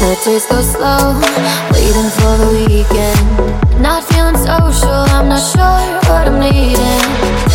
days go slow, waiting for the weekend. Not feeling social, I'm not sure what I'm needing.